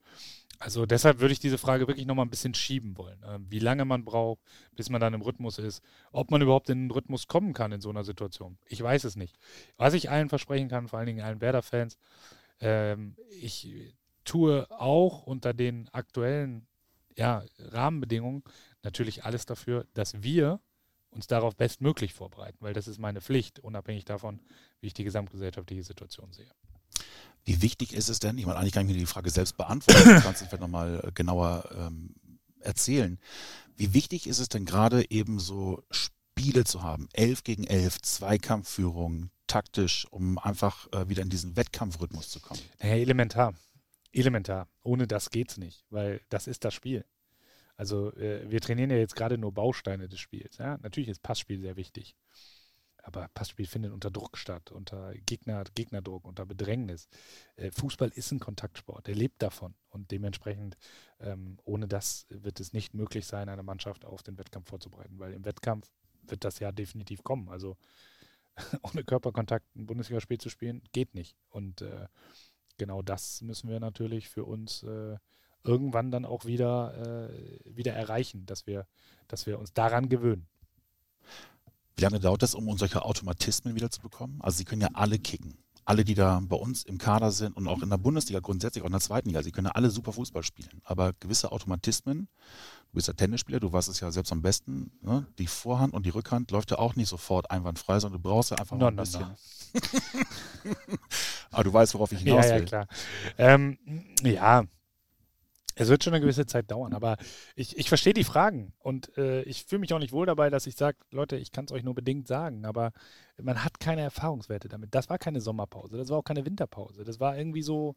Also deshalb würde ich diese Frage wirklich nochmal ein bisschen schieben wollen. Ähm, wie lange man braucht, bis man dann im Rhythmus ist. Ob man überhaupt in den Rhythmus kommen kann in so einer Situation. Ich weiß es nicht. Was ich allen versprechen kann, vor allen Dingen allen Werder-Fans, ähm, ich tue auch unter den aktuellen ja, Rahmenbedingungen natürlich alles dafür, dass wir uns darauf bestmöglich vorbereiten, weil das ist meine Pflicht, unabhängig davon, wie ich die gesamtgesellschaftliche Situation sehe. Wie wichtig ist es denn, ich meine, eigentlich kann ich mir die Frage selbst beantworten, du kannst es vielleicht nochmal äh, genauer ähm, erzählen. Wie wichtig ist es denn gerade eben so Spiele zu haben, elf gegen elf, Zweikampfführung, taktisch, um einfach äh, wieder in diesen Wettkampfrhythmus zu kommen? Naja, elementar. Elementar. Ohne das geht's nicht, weil das ist das Spiel. Also äh, wir trainieren ja jetzt gerade nur Bausteine des Spiels. Ja? Natürlich ist Passspiel sehr wichtig aber Passspiel findet unter Druck statt, unter Gegner, Gegnerdruck, unter Bedrängnis. Äh, Fußball ist ein Kontaktsport, der lebt davon und dementsprechend ähm, ohne das wird es nicht möglich sein, eine Mannschaft auf den Wettkampf vorzubereiten, weil im Wettkampf wird das ja definitiv kommen. Also ohne Körperkontakt ein Bundesligaspiel zu spielen, geht nicht. Und äh, genau das müssen wir natürlich für uns äh, irgendwann dann auch wieder, äh, wieder erreichen, dass wir, dass wir uns daran gewöhnen. Wie lange dauert das, um solche Automatismen wieder zu bekommen? Also Sie können ja alle kicken. Alle, die da bei uns im Kader sind und auch in der Bundesliga grundsätzlich, auch in der zweiten Liga, sie können ja alle super Fußball spielen. Aber gewisse Automatismen, du bist ja Tennisspieler, du weißt es ja selbst am besten, ne? die Vorhand und die Rückhand läuft ja auch nicht sofort einwandfrei, sondern du brauchst ja einfach no, ein bisschen. No. Aber du weißt, worauf ich hinaus will. Ja, ja, klar. Ähm, ja, Es wird schon eine gewisse Zeit dauern, aber ich, ich verstehe die Fragen und äh, ich fühle mich auch nicht wohl dabei, dass ich sage, Leute, ich kann es euch nur bedingt sagen, aber man hat keine Erfahrungswerte damit. Das war keine Sommerpause, das war auch keine Winterpause, das war irgendwie so,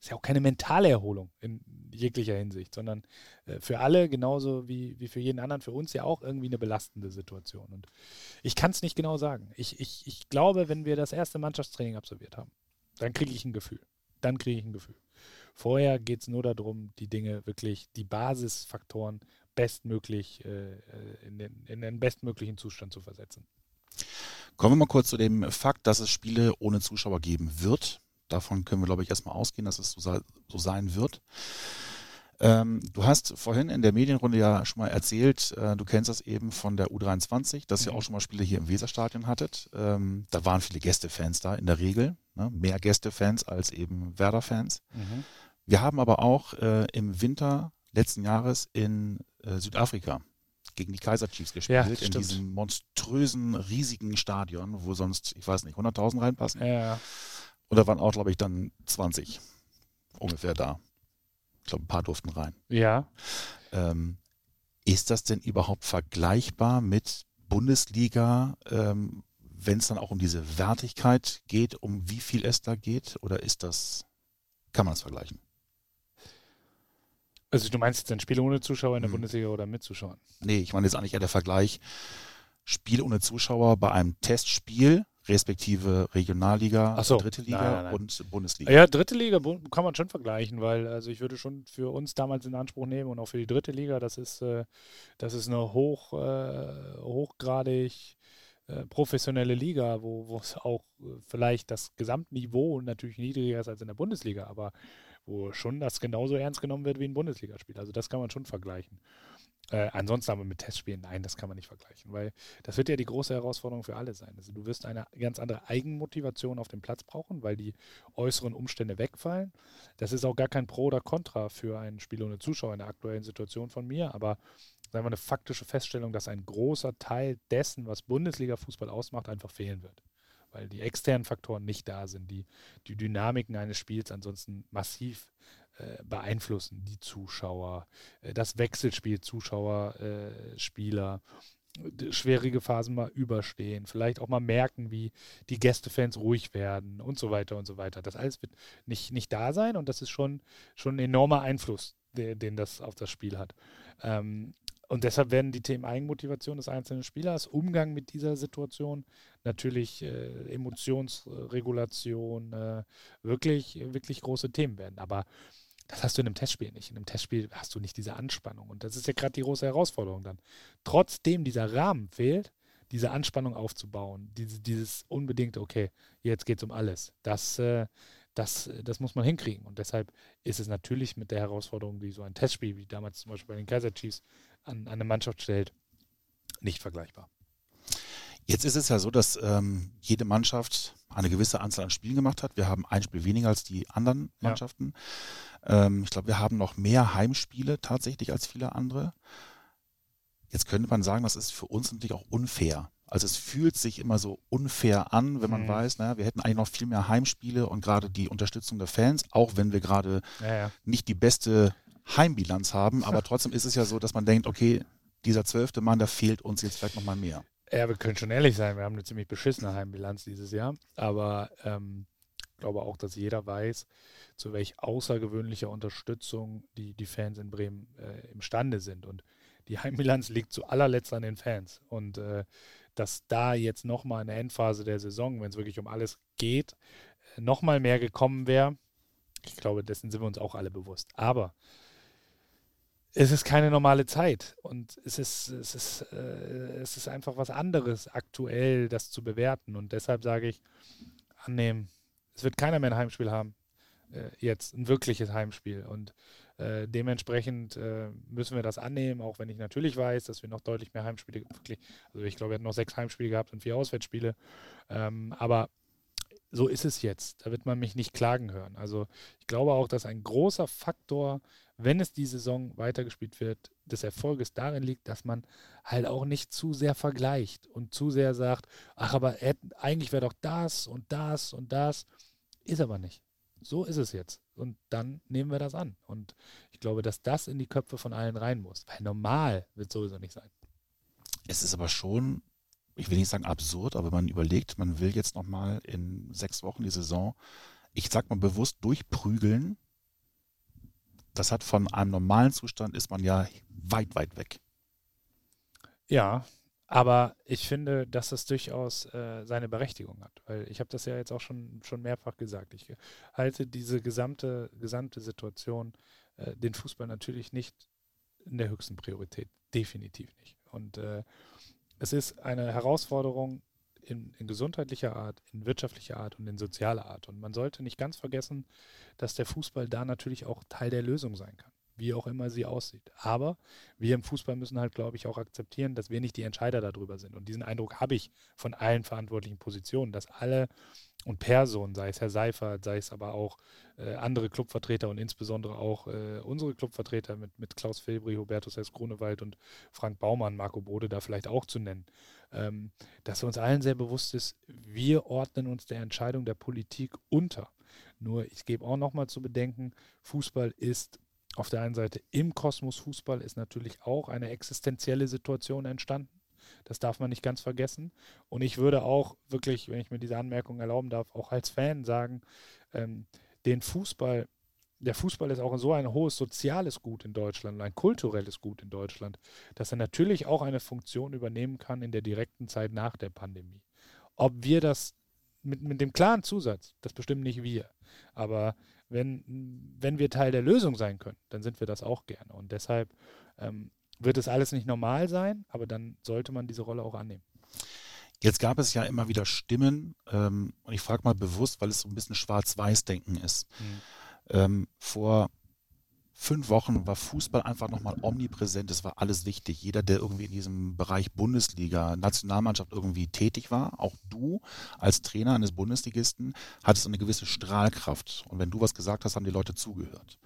ist ja auch keine mentale Erholung in jeglicher Hinsicht, sondern äh, für alle genauso wie, wie für jeden anderen, für uns ja auch irgendwie eine belastende Situation. Und ich kann es nicht genau sagen. Ich, ich, ich glaube, wenn wir das erste Mannschaftstraining absolviert haben, dann kriege ich ein Gefühl. Dann kriege ich ein Gefühl. Vorher geht es nur darum, die Dinge wirklich, die Basisfaktoren bestmöglich äh, äh, in, den, in den bestmöglichen Zustand zu versetzen. Kommen wir mal kurz zu dem Fakt, dass es Spiele ohne Zuschauer geben wird. Davon können wir, glaube ich, erstmal ausgehen, dass es so, so sein wird. Ähm, du hast vorhin in der Medienrunde ja schon mal erzählt, äh, du kennst das eben von der U23, dass mhm. ihr auch schon mal Spiele hier im Weserstadion hattet. Ähm, da waren viele Gästefans da in der Regel, ne? mehr Gästefans als eben Werder-Fans. Mhm. Wir haben aber auch äh, im Winter letzten Jahres in äh, Südafrika gegen die Kaiser Chiefs gespielt, ja, in diesem monströsen, riesigen Stadion, wo sonst, ich weiß nicht, 100.000 reinpassen. Ja. Und da waren auch, glaube ich, dann 20 ungefähr da. Ich glaube, ein paar durften rein. Ja. Ähm, ist das denn überhaupt vergleichbar mit Bundesliga, ähm, wenn es dann auch um diese Wertigkeit geht, um wie viel es da geht? Oder ist das, kann man es vergleichen? Also du meinst jetzt ein Spiel ohne Zuschauer in der hm. Bundesliga oder mit Zuschauern? Nee, ich meine jetzt eigentlich eher der Vergleich Spiel ohne Zuschauer bei einem Testspiel respektive Regionalliga, so. dritte Liga nein, nein, nein. und Bundesliga. Ja, dritte Liga kann man schon vergleichen, weil also ich würde schon für uns damals in Anspruch nehmen und auch für die dritte Liga, das ist, äh, das ist eine hoch, äh, hochgradig äh, professionelle Liga, wo es auch äh, vielleicht das Gesamtniveau natürlich niedriger ist als in der Bundesliga, aber wo schon das genauso ernst genommen wird wie ein Bundesligaspiel. Also das kann man schon vergleichen. Äh, ansonsten aber mit Testspielen, nein, das kann man nicht vergleichen, weil das wird ja die große Herausforderung für alle sein. Also du wirst eine ganz andere Eigenmotivation auf dem Platz brauchen, weil die äußeren Umstände wegfallen. Das ist auch gar kein Pro oder Contra für ein Spiel ohne Zuschauer in der aktuellen Situation von mir, aber sagen wir eine faktische Feststellung, dass ein großer Teil dessen, was Bundesliga-Fußball ausmacht, einfach fehlen wird weil die externen Faktoren nicht da sind, die die Dynamiken eines Spiels ansonsten massiv beeinflussen, die Zuschauer, äh, das Wechselspiel Zuschauer, äh, Spieler, schwierige Phasen mal überstehen, vielleicht auch mal merken, wie die Gästefans ruhig werden und so weiter und so weiter. Das alles wird nicht, nicht da sein und das ist schon, schon ein enormer Einfluss, der, den das auf das Spiel hat. Ähm, und deshalb werden die Themen Eigenmotivation des einzelnen Spielers, Umgang mit dieser Situation, natürlich äh, Emotionsregulation, äh, wirklich, wirklich große Themen werden. Aber das hast du in einem Testspiel nicht. In einem Testspiel hast du nicht diese Anspannung. Und das ist ja gerade die große Herausforderung dann. Trotzdem dieser Rahmen fehlt, diese Anspannung aufzubauen, diese, dieses unbedingte, okay, jetzt geht es um alles. Das, äh, das, das muss man hinkriegen. Und deshalb ist es natürlich mit der Herausforderung, die so ein Testspiel, wie damals zum Beispiel bei den Kaiser Chiefs, an, an eine Mannschaft stellt, nicht vergleichbar. Jetzt ist es ja so, dass ähm, jede Mannschaft eine gewisse Anzahl an Spielen gemacht hat. Wir haben ein Spiel weniger als die anderen Mannschaften. Ja. Ähm, ich glaube, wir haben noch mehr Heimspiele tatsächlich als viele andere. Jetzt könnte man sagen, das ist für uns natürlich auch unfair. Also es fühlt sich immer so unfair an, wenn man mhm. weiß, naja, wir hätten eigentlich noch viel mehr Heimspiele und gerade die Unterstützung der Fans, auch wenn wir gerade ja, ja. nicht die beste Heimbilanz haben, aber trotzdem ist es ja so, dass man denkt, okay, dieser zwölfte Mann, da fehlt uns jetzt vielleicht nochmal mehr. Ja, wir können schon ehrlich sein, wir haben eine ziemlich beschissene Heimbilanz dieses Jahr, aber ähm, ich glaube auch, dass jeder weiß, zu welch außergewöhnlicher Unterstützung die, die Fans in Bremen äh, imstande sind. Und die Heimbilanz liegt zu allerletzt an den Fans. Und äh, dass da jetzt nochmal in der Endphase der Saison, wenn es wirklich um alles geht, äh, nochmal mehr gekommen wäre, ich glaube, dessen sind wir uns auch alle bewusst. Aber es ist keine normale Zeit und es ist, es ist, äh, es ist einfach was anderes aktuell, das zu bewerten. Und deshalb sage ich, annehmen. Es wird keiner mehr ein Heimspiel haben. Äh, jetzt ein wirkliches Heimspiel. Und äh, dementsprechend äh, müssen wir das annehmen, auch wenn ich natürlich weiß, dass wir noch deutlich mehr Heimspiele, wirklich, also ich glaube, wir hatten noch sechs Heimspiele gehabt und vier Auswärtsspiele. Ähm, aber so ist es jetzt. Da wird man mich nicht klagen hören. Also ich glaube auch, dass ein großer Faktor wenn es die Saison weitergespielt wird, des Erfolges darin liegt, dass man halt auch nicht zu sehr vergleicht und zu sehr sagt, ach, aber eigentlich wäre doch das und das und das. Ist aber nicht. So ist es jetzt. Und dann nehmen wir das an. Und ich glaube, dass das in die Köpfe von allen rein muss. Weil normal wird es sowieso nicht sein. Es ist aber schon, ich will nicht sagen absurd, aber man überlegt, man will jetzt nochmal in sechs Wochen die Saison, ich sag mal bewusst durchprügeln. Das hat von einem normalen Zustand ist man ja weit, weit weg. Ja, aber ich finde, dass das durchaus äh, seine Berechtigung hat, weil ich habe das ja jetzt auch schon, schon mehrfach gesagt. Ich halte diese gesamte, gesamte Situation, äh, den Fußball natürlich nicht in der höchsten Priorität. Definitiv nicht. Und äh, es ist eine Herausforderung in, in, gesundheitlicher Art, in wirtschaftlicher Art und in sozialer Art. Und man sollte nicht ganz vergessen, dass der Fußball da natürlich auch Teil der Lösung sein kann wie auch immer sie aussieht. Aber wir im Fußball müssen halt, glaube ich, auch akzeptieren, dass wir nicht die Entscheider darüber sind. Und diesen Eindruck habe ich von allen verantwortlichen Positionen, dass alle und Personen, sei es Herr Seifert, sei es aber auch äh, andere Clubvertreter und insbesondere auch äh, unsere Clubvertreter mit, mit Klaus Filbri, Hubertus S. Grunewald und Frank Baumann, Marco Bode da vielleicht auch zu nennen, ähm, dass uns allen sehr bewusst ist, wir ordnen uns der Entscheidung der Politik unter. Nur ich gebe auch nochmal zu bedenken, Fußball ist auf der einen Seite im Kosmos Fußball ist natürlich auch eine existenzielle Situation entstanden. Das darf man nicht ganz vergessen. Und ich würde auch wirklich, wenn ich mir diese Anmerkung erlauben darf, auch als Fan sagen, ähm, den Fußball, der Fußball ist auch so ein hohes soziales Gut in Deutschland, ein kulturelles Gut in Deutschland, dass er natürlich auch eine Funktion übernehmen kann in der direkten Zeit nach der Pandemie. Ob wir das mit, mit dem klaren Zusatz, das bestimmen nicht wir, aber wenn, wenn wir Teil der Lösung sein können, dann sind wir das auch gerne. Und deshalb ähm, wird es alles nicht normal sein, aber dann sollte man diese Rolle auch annehmen. Jetzt gab es ja immer wieder Stimmen, ähm, und ich frage mal bewusst, weil es so ein bisschen Schwarz-Weiß-Denken ist. Mhm. Ähm, vor fünf Wochen war Fußball einfach nochmal omnipräsent. Es war alles wichtig. Jeder, der irgendwie in diesem Bereich Bundesliga, Nationalmannschaft irgendwie tätig war, auch du als Trainer eines Bundesligisten, hattest eine gewisse Strahlkraft. Und wenn du was gesagt hast, haben die Leute zugehört.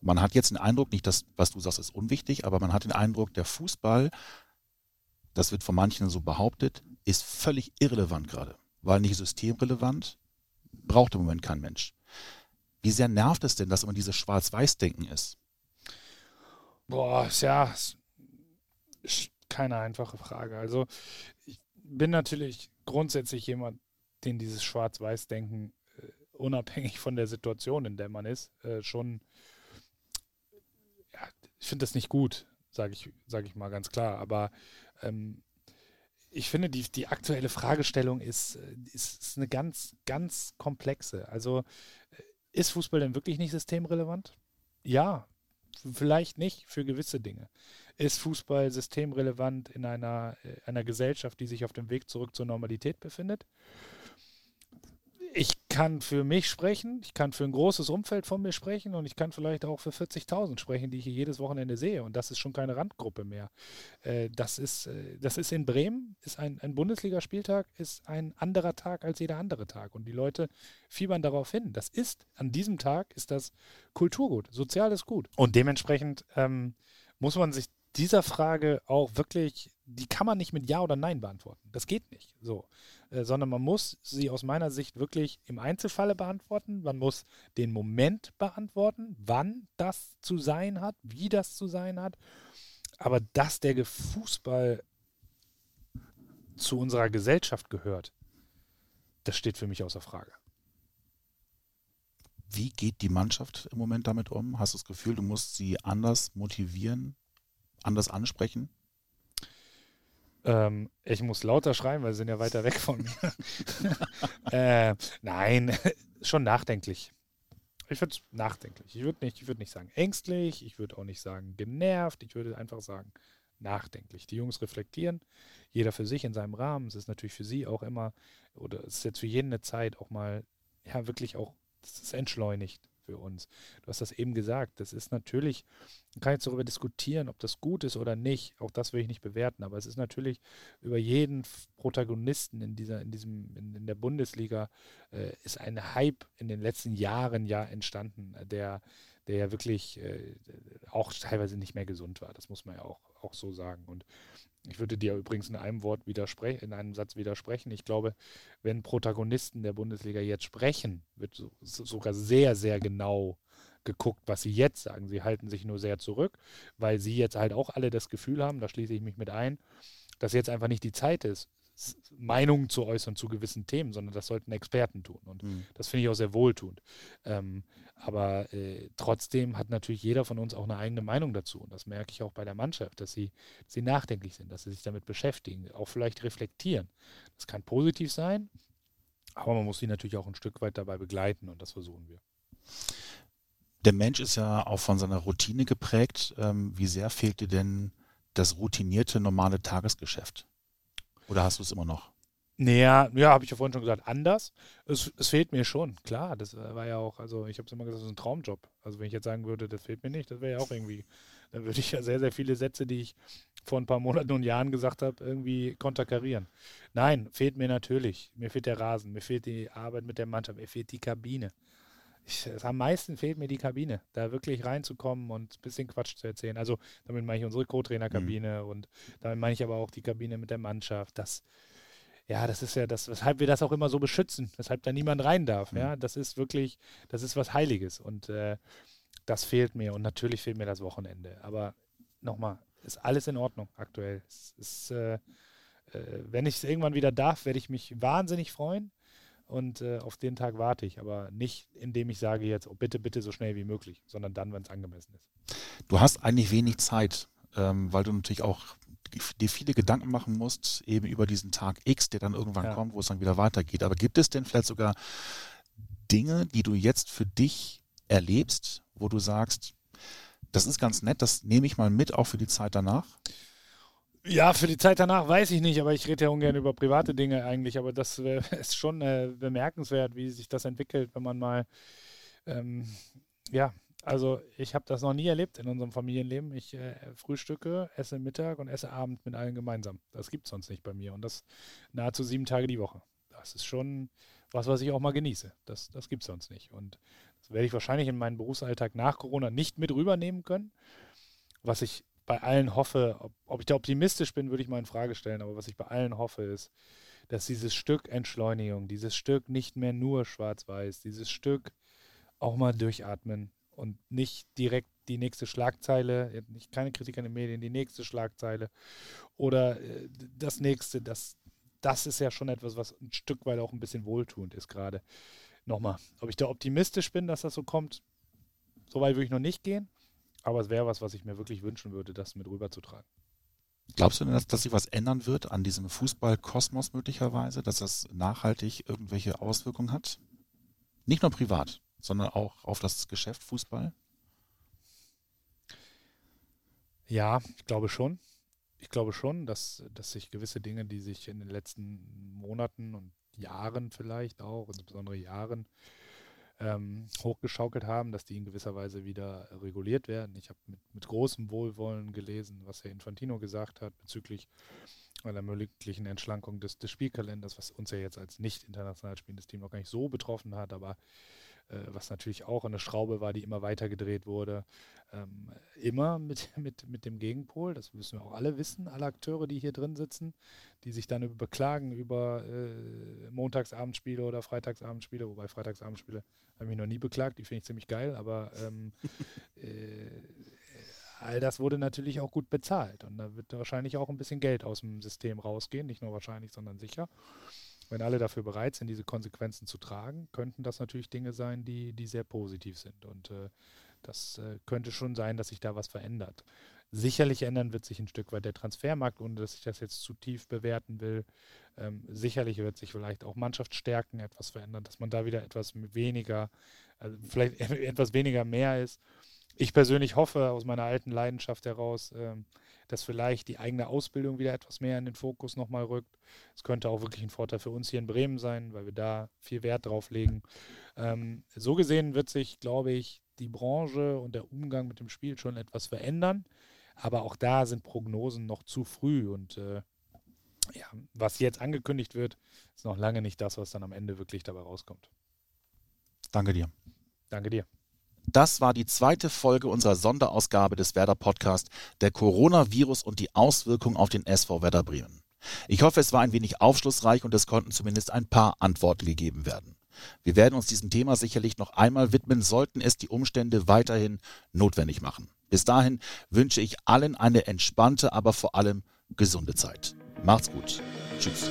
Und man hat jetzt den Eindruck, nicht das, was du sagst, ist unwichtig, aber man hat den Eindruck, der Fußball, das wird von manchen so behauptet, ist völlig irrelevant gerade. Weil nicht systemrelevant, braucht im Moment kein Mensch. Wie sehr nervt es denn, dass immer dieses Schwarz-Weiß-Denken ist? Boah, ja, keine einfache Frage. Also ich bin natürlich grundsätzlich jemand, den dieses Schwarz-Weiß-Denken äh, unabhängig von der Situation, in der man ist, äh, schon, ja, ich finde das nicht gut, sage ich, sag ich mal ganz klar. Aber ähm, ich finde, die, die aktuelle Fragestellung ist, äh, ist, ist eine ganz, ganz komplexe. Also ist Fußball denn wirklich nicht systemrelevant? Ja, vielleicht nicht für gewisse Dinge. Ist Fußball systemrelevant in einer, äh, einer Gesellschaft, die sich auf dem Weg zurück zur Normalität befindet? Ich kann für mich sprechen, ich kann für ein großes Umfeld von mir sprechen und ich kann vielleicht auch für 40.000 sprechen, die ich hier jedes Wochenende sehe. Und das ist schon keine Randgruppe mehr. Äh, das, ist, äh, das ist in Bremen, ist ein, ein Bundesligaspieltag, ist ein anderer Tag als jeder andere Tag. Und die Leute fiebern darauf hin. Das ist, an diesem Tag ist das Kulturgut, soziales Gut. Und dementsprechend ähm, muss man sich dieser Frage auch wirklich, die kann man nicht mit Ja oder Nein beantworten. Das geht nicht so. Äh, sondern man muss sie aus meiner Sicht wirklich im Einzelfalle beantworten. Man muss den Moment beantworten, wann das zu sein hat, wie das zu sein hat. Aber dass der Fußball zu unserer Gesellschaft gehört, das steht für mich außer Frage. Wie geht die Mannschaft im Moment damit um? Hast du das Gefühl, du musst sie anders motivieren, anders ansprechen? Ähm, ich muss lauter schreien, weil sie sind ja weiter weg von mir. äh, nein, schon nachdenklich. Ich würde nachdenklich. Ich würde nicht, würd nicht sagen ängstlich, ich würde auch nicht sagen genervt, ich würde einfach sagen nachdenklich. Die Jungs reflektieren, jeder für sich in seinem Rahmen. Es ist natürlich für sie auch immer, oder es ist jetzt für jeden eine Zeit auch mal, ja, wirklich auch, das ist entschleunigt für uns. Du hast das eben gesagt. Das ist natürlich, man kann jetzt darüber diskutieren, ob das gut ist oder nicht. Auch das will ich nicht bewerten. Aber es ist natürlich über jeden Protagonisten in dieser, in diesem, in, in der Bundesliga äh, ist ein Hype in den letzten Jahren ja entstanden, der, der ja wirklich äh, auch teilweise nicht mehr gesund war. Das muss man ja auch, auch so sagen. Und Ich würde dir übrigens in einem Wort widersprechen, in einem Satz widersprechen. Ich glaube, wenn Protagonisten der Bundesliga jetzt sprechen, wird so, sogar sehr, sehr genau geguckt, was sie jetzt sagen. Sie halten sich nur sehr zurück, weil sie jetzt halt auch alle das Gefühl haben, da schließe ich mich mit ein, dass jetzt einfach nicht die Zeit ist, Meinungen zu äußern zu gewissen Themen, sondern das sollten Experten tun. Und mhm. das finde ich auch sehr wohltuend. Ähm, aber äh, trotzdem hat natürlich jeder von uns auch eine eigene Meinung dazu. Und das merke ich auch bei der Mannschaft, dass sie, dass sie nachdenklich sind, dass sie sich damit beschäftigen, auch vielleicht reflektieren. Das kann positiv sein, aber man muss sie natürlich auch ein Stück weit dabei begleiten und das versuchen wir. Der Mensch ist ja auch von seiner Routine geprägt. Ähm, wie sehr fehlt dir denn das routinierte, normale Tagesgeschäft? Oder hast du es immer noch? Naja, ja, habe ich ja vorhin schon gesagt, anders. Es, es, fehlt mir schon, klar. Das äh, war ja auch, also ich habe es immer gesagt, das ist ein Traumjob. Also wenn ich jetzt sagen würde, das fehlt mir nicht, das wäre ja auch irgendwie, dann würde ich ja sehr, sehr viele Sätze, die ich vor ein paar Monaten und Jahren gesagt habe, irgendwie konterkarieren. Nein, fehlt mir natürlich. Mir fehlt der Rasen, mir fehlt die Arbeit mit der Mannschaft, mir fehlt die Kabine ich, am meisten fehlt mir die Kabine, da wirklich reinzukommen und ein bisschen Quatsch zu erzählen. Also damit meine ich unsere Co-Trainer-Kabine mhm. und damit meine ich aber auch die Kabine mit der Mannschaft. Das, ja, das ist ja das, weshalb wir das auch immer so beschützen, weshalb da niemand rein darf. Mhm. Ja, das ist wirklich, das ist was Heiliges und äh, das fehlt mir und natürlich fehlt mir das Wochenende. Aber nochmal, ist alles in Ordnung aktuell. Es ist, äh, äh, wenn ich es irgendwann wieder darf, werde ich mich wahnsinnig freuen und äh, auf den Tag warte ich, aber nicht, indem ich sage jetzt, oh, bitte, bitte so schnell wie möglich, sondern dann, wenn es angemessen ist. Du hast eigentlich wenig Zeit, ähm, weil du natürlich auch dir viele Gedanken machen musst, eben über diesen Tag X, der dann irgendwann ja. kommt, wo es dann wieder weitergeht. Aber gibt es denn vielleicht sogar Dinge, die du jetzt für dich erlebst, wo du sagst, das ist ganz nett, das nehme ich mal mit, auch für die Zeit danach? Ja, für die Zeit danach weiß ich nicht, aber ich rede ja ungern über private Dinge eigentlich, aber das äh, ist schon äh, bemerkenswert, wie sich das entwickelt, wenn man mal, ähm, ja, also ich habe das noch nie erlebt in unserem Familienleben. Ich äh, frühstücke, esse Mittag und esse Abend mit allen gemeinsam. Das gibt es sonst nicht bei mir und das nahezu sieben Tage die Woche. Das ist schon was, was ich auch mal genieße. Das, das gibt es sonst nicht und das werde ich wahrscheinlich in meinen Berufsalltag nach Corona nicht mit rübernehmen können. Was ich bei allen hoffe, ob, ob ich da optimistisch bin, würde ich mal in Frage stellen, aber was ich bei allen hoffe, ist, dass dieses Stück Entschleunigung, dieses Stück nicht mehr nur schwarz-weiß, dieses Stück auch mal durchatmen und nicht direkt die nächste Schlagzeile, nicht keine Kritik an den Medien, die nächste Schlagzeile oder äh, das nächste, das, das ist ja schon etwas, was ein Stück weit auch ein bisschen wohltuend ist gerade. Nochmal, ob ich da optimistisch bin, dass das so kommt, so weit würde ich noch nicht gehen. Aber es wäre was, was ich mir wirklich wünschen würde, das mit rüberzutragen. Glaubst du denn, dass, dass sich was ändern wird an diesem Fußballkosmos möglicherweise, dass das nachhaltig irgendwelche Auswirkungen hat? Nicht nur privat, sondern auch auf das Geschäft Fußball? Ja, ich glaube schon. Ich glaube schon, dass, dass sich gewisse Dinge, die sich in den letzten Monaten und Jahren vielleicht auch, insbesondere Jahren, ähm, hochgeschaukelt haben, dass die in gewisser Weise wieder reguliert werden. Ich habe mit, mit großem Wohlwollen gelesen, was Herr Infantino gesagt hat bezüglich einer möglichen Entschlankung des, des Spielkalenders, was uns ja jetzt als nicht international spielendes Team noch gar nicht so betroffen hat, aber was natürlich auch eine Schraube war, die immer weiter gedreht wurde. Ähm, immer mit, mit, mit dem Gegenpol, das müssen wir auch alle wissen, alle Akteure, die hier drin sitzen, die sich dann beklagen über äh, Montagsabendspiele oder Freitagsabendspiele, wobei Freitagsabendspiele habe ich mich noch nie beklagt, die finde ich ziemlich geil, aber ähm, äh, all das wurde natürlich auch gut bezahlt und da wird wahrscheinlich auch ein bisschen Geld aus dem System rausgehen, nicht nur wahrscheinlich, sondern sicher. Wenn alle dafür bereit sind, diese Konsequenzen zu tragen, könnten das natürlich Dinge sein, die, die sehr positiv sind. Und äh, das äh, könnte schon sein, dass sich da was verändert. Sicherlich ändern wird sich ein Stück weit der Transfermarkt, ohne dass ich das jetzt zu tief bewerten will. Ähm, sicherlich wird sich vielleicht auch Mannschaftsstärken etwas verändern, dass man da wieder etwas weniger, also vielleicht etwas weniger mehr ist. Ich persönlich hoffe aus meiner alten Leidenschaft heraus, ähm, dass vielleicht die eigene Ausbildung wieder etwas mehr in den Fokus nochmal rückt. Es könnte auch wirklich ein Vorteil für uns hier in Bremen sein, weil wir da viel Wert drauf legen. Ähm, so gesehen wird sich, glaube ich, die Branche und der Umgang mit dem Spiel schon etwas verändern. Aber auch da sind Prognosen noch zu früh und äh, ja, was jetzt angekündigt wird, ist noch lange nicht das, was dann am Ende wirklich dabei rauskommt. Danke dir. Danke dir. Das war die zweite Folge unserer Sonderausgabe des Werder Podcast, der Coronavirus und die Auswirkungen auf den SV Werder Bremen. Ich hoffe, es war ein wenig aufschlussreich und es konnten zumindest ein paar Antworten gegeben werden. Wir werden uns diesem Thema sicherlich noch einmal widmen, sollten es die Umstände weiterhin notwendig machen. Bis dahin wünsche ich allen eine entspannte, aber vor allem gesunde Zeit. Macht's gut. Tschüss.